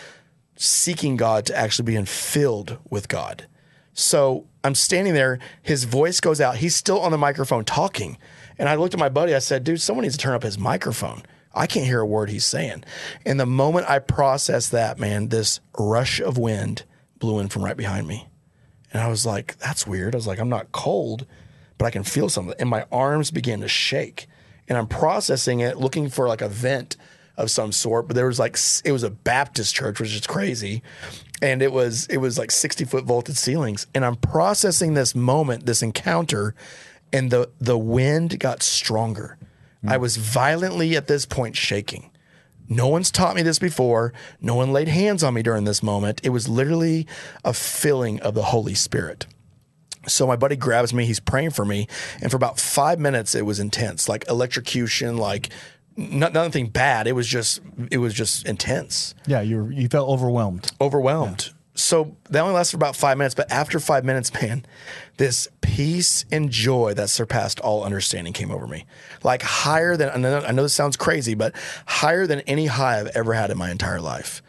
seeking God to actually being filled with God. So I'm standing there, his voice goes out. He's still on the microphone talking. And I looked at my buddy, I said, dude, someone needs to turn up his microphone. I can't hear a word he's saying. And the moment I processed that, man, this rush of wind blew in from right behind me. And I was like, that's weird. I was like, I'm not cold, but I can feel something. And my arms began to shake. And I'm processing it, looking for like a vent of some sort. But there was like, it was a Baptist church, which is crazy. And it was, it was like 60 foot vaulted ceilings. And I'm processing this moment, this encounter, and the, the wind got stronger. Hmm. I was violently at this point shaking. No one's taught me this before. No one laid hands on me during this moment. It was literally a filling of the Holy Spirit. So my buddy grabs me, he's praying for me, and for about five minutes it was intense, like electrocution, like not, nothing bad. It was just it was just intense, Yeah, you you felt overwhelmed. overwhelmed. So that only lasted for about five minutes, but after five minutes, man, this peace and joy that surpassed all understanding came over me, like higher than I know, I know this sounds crazy, but higher than any high I've ever had in my entire life.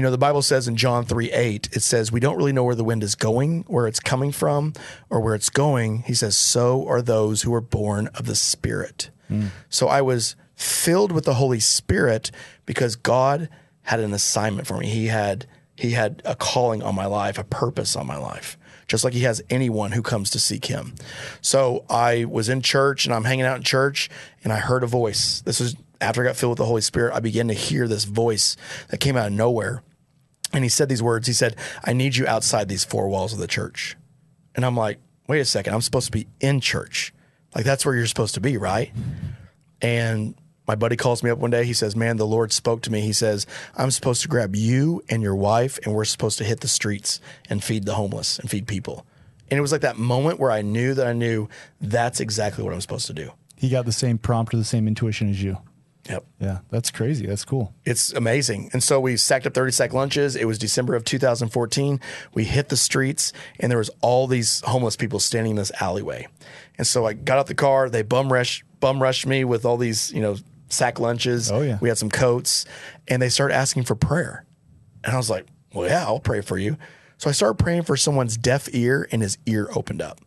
You know, the Bible says in John 3 8, it says, We don't really know where the wind is going, where it's coming from, or where it's going. He says, So are those who are born of the Spirit. Hmm. So I was filled with the Holy Spirit because God had an assignment for me. He had he had a calling on my life, a purpose on my life, just like he has anyone who comes to seek him. So I was in church and I'm hanging out in church and I heard a voice. This was after I got filled with the Holy Spirit, I began to hear this voice that came out of nowhere. And he said these words. He said, I need you outside these four walls of the church. And I'm like, wait a second, I'm supposed to be in church. Like that's where you're supposed to be, right? And my buddy calls me up one day. He says, Man, the Lord spoke to me. He says, I'm supposed to grab you and your wife, and we're supposed to hit the streets and feed the homeless and feed people. And it was like that moment where I knew that I knew that's exactly what I'm supposed to do. He got the same prompt or the same intuition as you. Yep. Yeah, that's crazy. That's cool. It's amazing. And so we stacked up 30 sec lunches. It was December of 2014. We hit the streets and there was all these homeless people standing in this alleyway. And so I got out the car, they bum rush bum rushed me with all these, you know, sack lunches. Oh, yeah. We had some coats and they started asking for prayer. And I was like, "Well, yeah, I'll pray for you." So I started praying for someone's deaf ear and his ear opened up.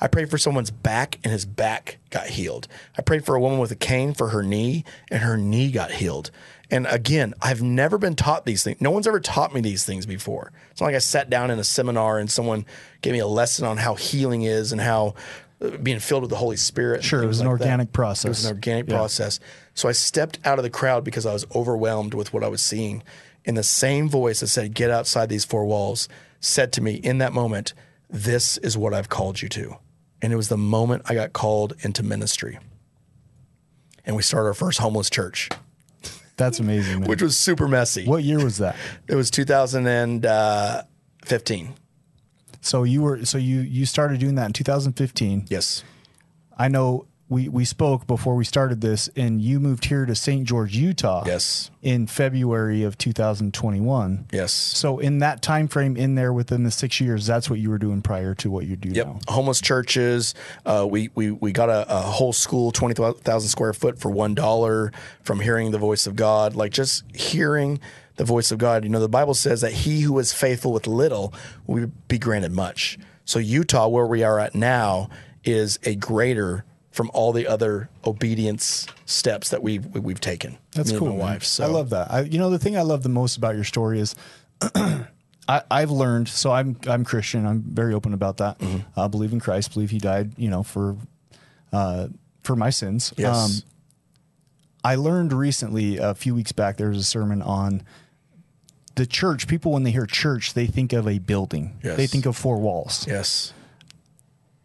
I prayed for someone's back and his back got healed. I prayed for a woman with a cane for her knee and her knee got healed. And again, I've never been taught these things. No one's ever taught me these things before. It's not like I sat down in a seminar and someone gave me a lesson on how healing is and how uh, being filled with the Holy Spirit. Sure, it was an organic that. organic It was an organic Yeah. process. So I stepped out of the crowd because I was overwhelmed with what I was seeing. And the same voice that said, Get outside these four walls, said to me in that moment, This is what I've called you to. And it was the moment I got called into ministry. And we started our first homeless church, That's amazing. Which was super messy. what year was that? It was 2015. So you were so you you started doing that in 2015. Yes. I know we we spoke before we started this, and you moved here to St. George, Utah. Yes. In February of 2021. Yes. So in that time frame, in there within the six years, that's what you were doing prior to what you do Yep, now. homeless churches. Uh, we we we got a, a whole school, twenty thousand square foot for one dollar from hearing the voice of God. Like just hearing the voice of God. You know, the Bible says that he who is faithful with little will be granted much. So Utah, where we are at now, is a greater from all the other obedience steps that we've we- we've taken. That's cool. my wife. So I love that. I, you know, the thing I love the most about your story is I, I've learned. So I'm I'm Christian. I'm very open about that. Mm-hmm. I believe in Christ. Believe He died. You know, for uh, for my sins. Yes. I learned recently, a few weeks back, there was a sermon on the church. People, when they hear church, they think of a building. Yes. They think of four walls. yes,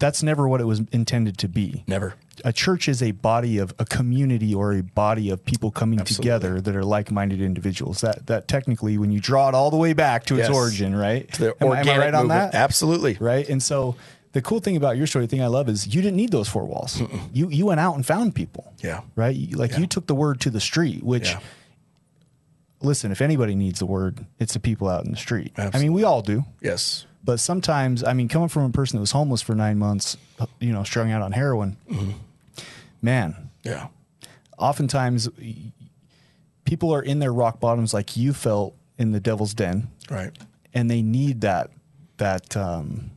That's never what it was intended to be. never. A church is a body of a community or a body of people coming Absolutely. together that are like-minded individuals. That that technically, when you draw it all the way back to its origin, right? The am, I- am I right on movement. that? Absolutely. Right. And so the cool thing about your story, the thing I love is you didn't need those four walls. You you went out and found people. Yeah. Right. You- Like you took the word to the street, which. Yeah. Listen, if anybody needs the word, it's the people out in the street. I mean, we all do. Yes. But sometimes, I mean, coming from a person that was homeless for nine months, you know, strung out on heroin, Mm-hmm. man, Yeah. oftentimes people are in their rock bottoms like you felt in the devil's den, Right. and they need that that um,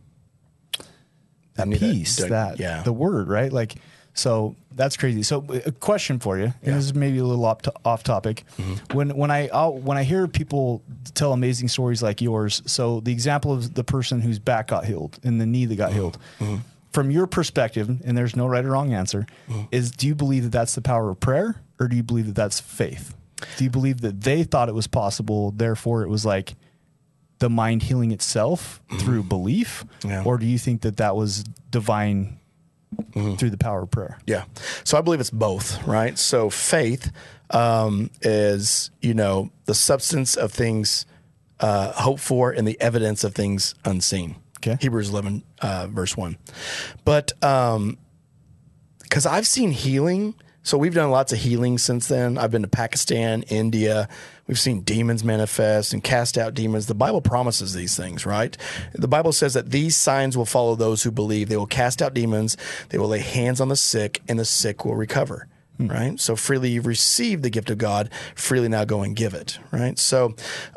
that need that peace, that, yeah. the word, right? Like, so that's crazy. So, a question for you, and this is maybe a little off, to- off topic. Mm-hmm. When when I I'll, when I hear people tell amazing stories like yours, so the example of the person whose back got healed and the knee that got healed. Mm-hmm. From your perspective, and there's no right or wrong answer, Mm-hmm. is do you believe that that's the power of prayer, or do you believe that that's faith? Do you believe that they thought it was possible, therefore it was like the mind healing itself through belief, Mm-hmm. Yeah. or do you think that that was divine Mm-hmm. through the power of prayer? Yeah. So I believe it's both, right? So faith um, is, you know, the substance of things uh, hoped for and the evidence of things unseen. Okay. Hebrews 11, uh, verse 1. But because I've seen healing. So we've done lots of healing since then. I've been to Pakistan, India. We've seen demons manifest and cast out demons. The Bible promises these things, right? The Bible says that these signs will follow those who believe. They will cast out demons, they will lay hands on the sick, and the sick will recover. Right. So freely you've received the gift of God, freely now go and give it. Right. So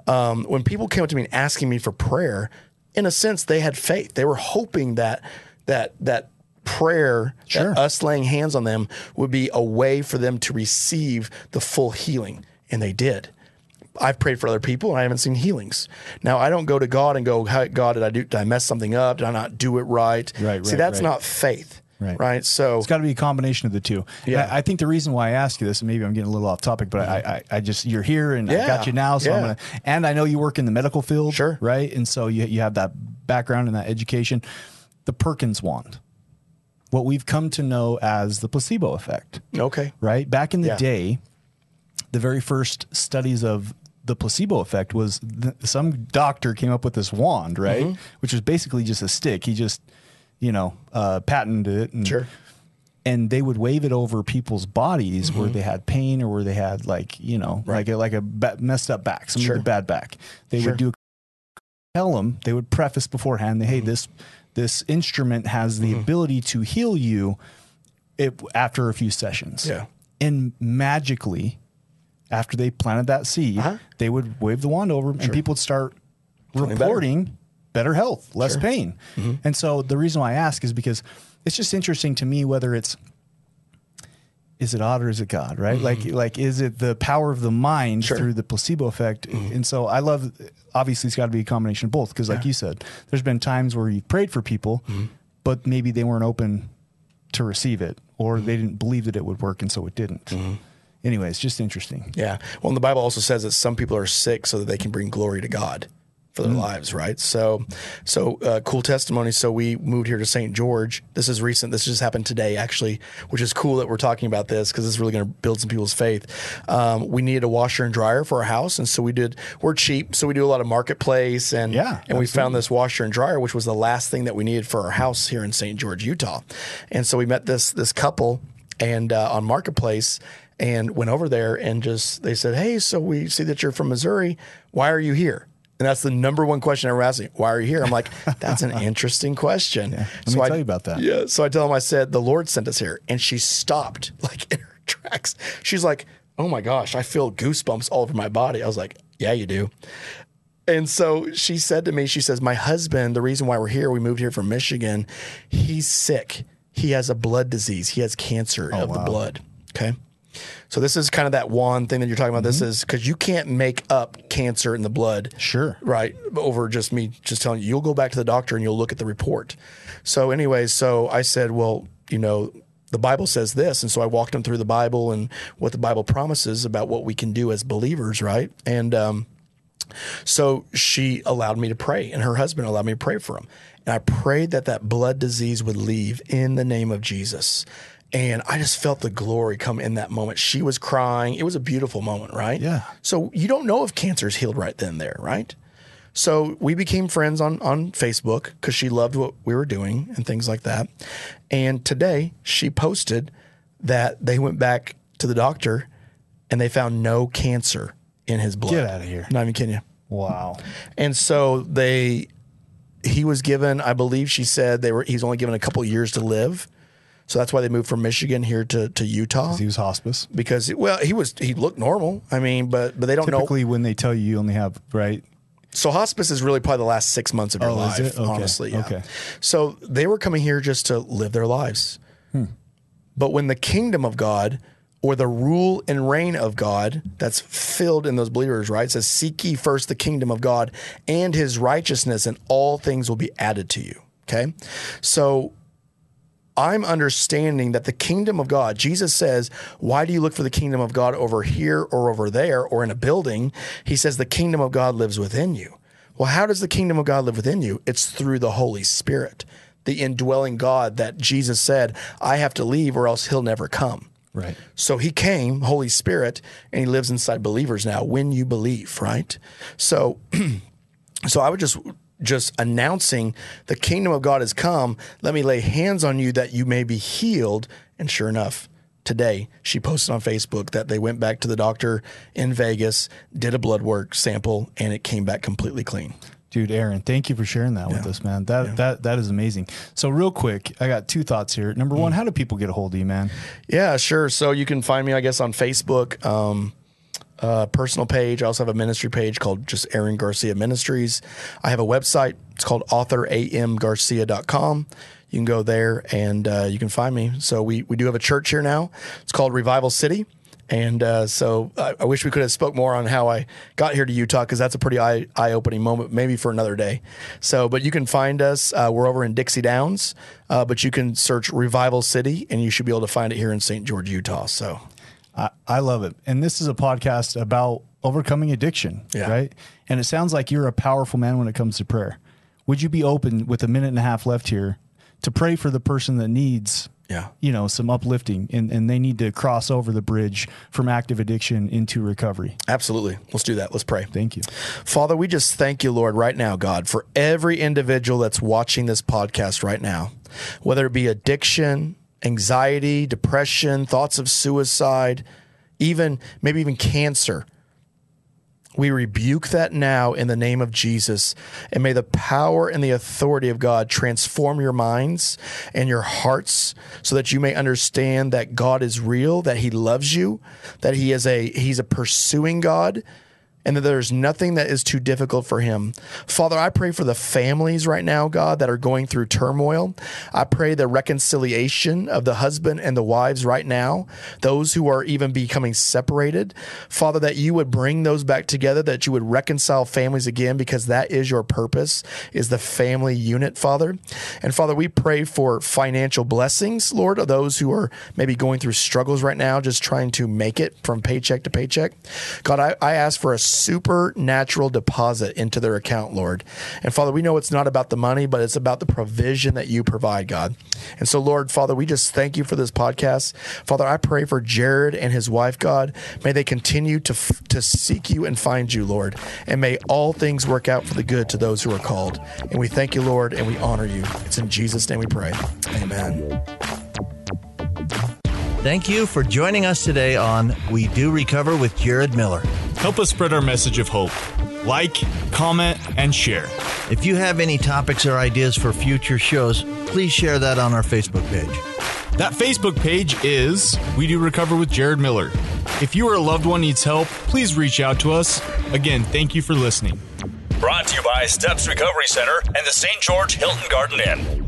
um, when people came up to me and asking me for prayer, in a sense, they had faith. They were hoping that that that prayer, Sure. us laying hands on them would be a way for them to receive the full healing. And they did. I've prayed for other people and I haven't seen healings. Now I don't go to God and go, God, did I do? Did I mess something up? Did I not do it right? Right, See, right, that's right. not faith. Right. Right. So It's got to be a combination of the two. Yeah. I, I think the reason why I ask you this, and maybe I'm getting a little off topic, but I, mm-hmm. I, I just you're here and I got you now, so I'm gonna. And I know you work in the medical field, Sure. right? And so you you have that background and that education. The Perkins wand, what we've come to know as the placebo effect, okay. right? Back in the Yeah. day, the very first studies of the placebo effect was th- some doctor came up with this wand, right? Mm-hmm. Which was basically just a stick. He just, you know, uh, patented it. And, Sure. And they would wave it over people's bodies Mm-hmm. where they had pain or where they had like, you know, like a, like a ba- messed up back, some Sure. a bad back. They Sure. would do tell them they would preface beforehand, hey, this this instrument has the ability to heal you it, after a few sessions. Yeah. And magically, after they planted that seed, Uh-huh. they would wave the wand over 'em and people would start better. reporting better. health, less pain. Mm-hmm. And so the reason why I ask is because it's just interesting to me whether it's is it odd or is it God, right? Like like is it the power of the mind Mm-hmm. Sure. Mm-hmm. through the placebo effect? And so I love obviously it's got to be a combination of both because like you said, there's been times where you've prayed for people, Mm-hmm. but maybe they weren't open to receive it or Mm-hmm. they didn't believe that it would work and so it didn't. Anyway, it's just interesting. Yeah. Well, and the Bible also says that some people are sick so that they can bring glory to God for Mm. their lives, right? So, so uh, cool testimony. So we moved here to St. George. This is recent. This just happened today, actually, which is cool that we're talking about this because it's really going to build some people's faith. Um, we needed a washer and dryer for our house, and so we did. We're cheap, so we do a lot of marketplace, and Yeah, and we found this washer and dryer, which was the last thing that we needed for our house here in St. George, Utah. And so we met this this couple and uh, on marketplace and went over there and just they said, "Hey, so we see that you're from Missouri. Why are you here?" And that's the number one question I ever asked me. Why are you here? I'm like, that's an interesting question. Let me I, tell you about that. Yeah. So I tell them, I said, the Lord sent us here. And she stopped like in her tracks. She's like, oh my gosh, I feel goosebumps all over my body. I was like, yeah, you do. And so she said to me, she says, My husband, the reason why we're here, we moved here from Michigan, he's sick. He has a blood disease. He has cancer Oh, of the blood. Okay. So this is kind of that one thing that you're talking about. This is because you can't make up cancer in the blood. Mm-hmm. Sure. Right. Over just me just telling you, you'll go back to the doctor and you'll look at the report. So, anyways, so I said, well, you know, the Bible says this. And so I walked him through the Bible and what the Bible promises about what we can do as believers. Right. And, um, so she allowed me to pray, and her husband allowed me to pray for him. And I prayed that that blood disease would leave in the name of Jesus. And I just felt the glory come in that moment. She was crying. It was a beautiful moment, right? Yeah. So you don't know if cancer is healed right then and there, right? So we became friends on on Facebook because she loved what we were doing and things like that. And today she posted that they went back to the doctor and they found no cancer in his blood. Get out of here. Not even kidding you. Wow. And so they, he was given, I believe she said they were. He's only given a couple years to live, so that's why they moved from Michigan here to to Utah He was hospice. because well he was he looked normal. I mean, but but they don't know. Typically, when they tell you you only have right, So hospice is really probably the last six months of your Oh, life? Okay. honestly. yeah. Okay. So they were coming here just to live their lives. Hmm. But when the kingdom of God or the rule and reign of God that's filled in those believers, right? It says, Seek ye first the kingdom of God and his righteousness, and all things will be added to you. Okay. So I'm understanding that the kingdom of God, Jesus says, Why do you look for the kingdom of God over here or over there or in a building? He says, The kingdom of God lives within you. Well, how does the kingdom of God live within you? It's through the Holy Spirit, the indwelling God that Jesus said, I have to leave or else he'll never come. right? So he came, Holy Spirit, and he lives inside believers now when you believe, right? So so I would just just announcing the kingdom of God has come. Let me lay hands on you that you may be healed. And sure enough, today she posted on Facebook that they went back to the doctor in Vegas, did a blood work sample, and it came back completely clean. Dude, Aaron, thank you for sharing that with us, man. That that that is amazing. So, real quick, I got two thoughts here. Number one, how do people get a hold of you, man? Yeah, sure. So you can find me, I guess, on Facebook, um, uh, personal page. I also have a ministry page called just Aaron Garcia Ministries. I have a website. It's called authoramgarcia.com. You can go there and uh, you can find me. So we, we do have a church here now. It's called Revival City. And uh, so I, I wish we could have spoke more on how I got here to Utah because that's a pretty eye eye opening moment, maybe for another day. So, but you can find us. Uh, we're over in Dixie Downs, uh, but you can search Revival City, and you should be able to find it here in St. George, Utah. So, I, I love it. And this is a podcast about overcoming addiction, Yeah. right? And it sounds like you're a powerful man when it comes to prayer. Would you be open with a minute and a half left here to pray for the person that needs, Yeah. you know, some uplifting and, and they need to cross over the bridge from active addiction into recovery? absolutely, let's do that. Let's pray. Thank you. Father, we just thank you, Lord, right now, God, for every individual that's watching this podcast right now, whether it be addiction, anxiety, depression, thoughts of suicide, even maybe even cancer. We rebuke that now in the name of Jesus. And may the power and the authority of God transform your minds and your hearts so that you may understand that God is real, that he loves you, that he is a he's a pursuing God and that there's nothing that is too difficult for him. Father, I pray for the families right now, God, that are going through turmoil. I pray the reconciliation of the husband and the wives right now, those who are even becoming separated. Father, that you would bring those back together, that you would reconcile families again, because that is your purpose, is the family unit, Father. And Father, we pray for financial blessings, Lord, of those who are maybe going through struggles right now, just trying to make it from paycheck to paycheck. God, I, I ask for a supernatural deposit into their account, Lord. And Father, we know it's not about the money, but it's about the provision that you provide, God. And so, Lord, Father, we just thank you for this podcast. Father, I pray for Jared and his wife, God. May they continue to, f- to seek you and find you, Lord. And may all things work out for the good to those who are called. And we thank you, Lord, and we honor you. It's in Jesus' name we pray. Amen. Thank you for joining us today on We Do Recover with Jared Miller. Help us spread our message of hope. Like, comment, and share. If you have any topics or ideas for future shows, please share that on our Facebook page. That Facebook page is We Do Recover with Jared Miller. If you or a loved one needs help, please reach out to us. Again, thank you for listening. Brought to you by Steps Recovery Center and the St. George Hilton Garden Inn.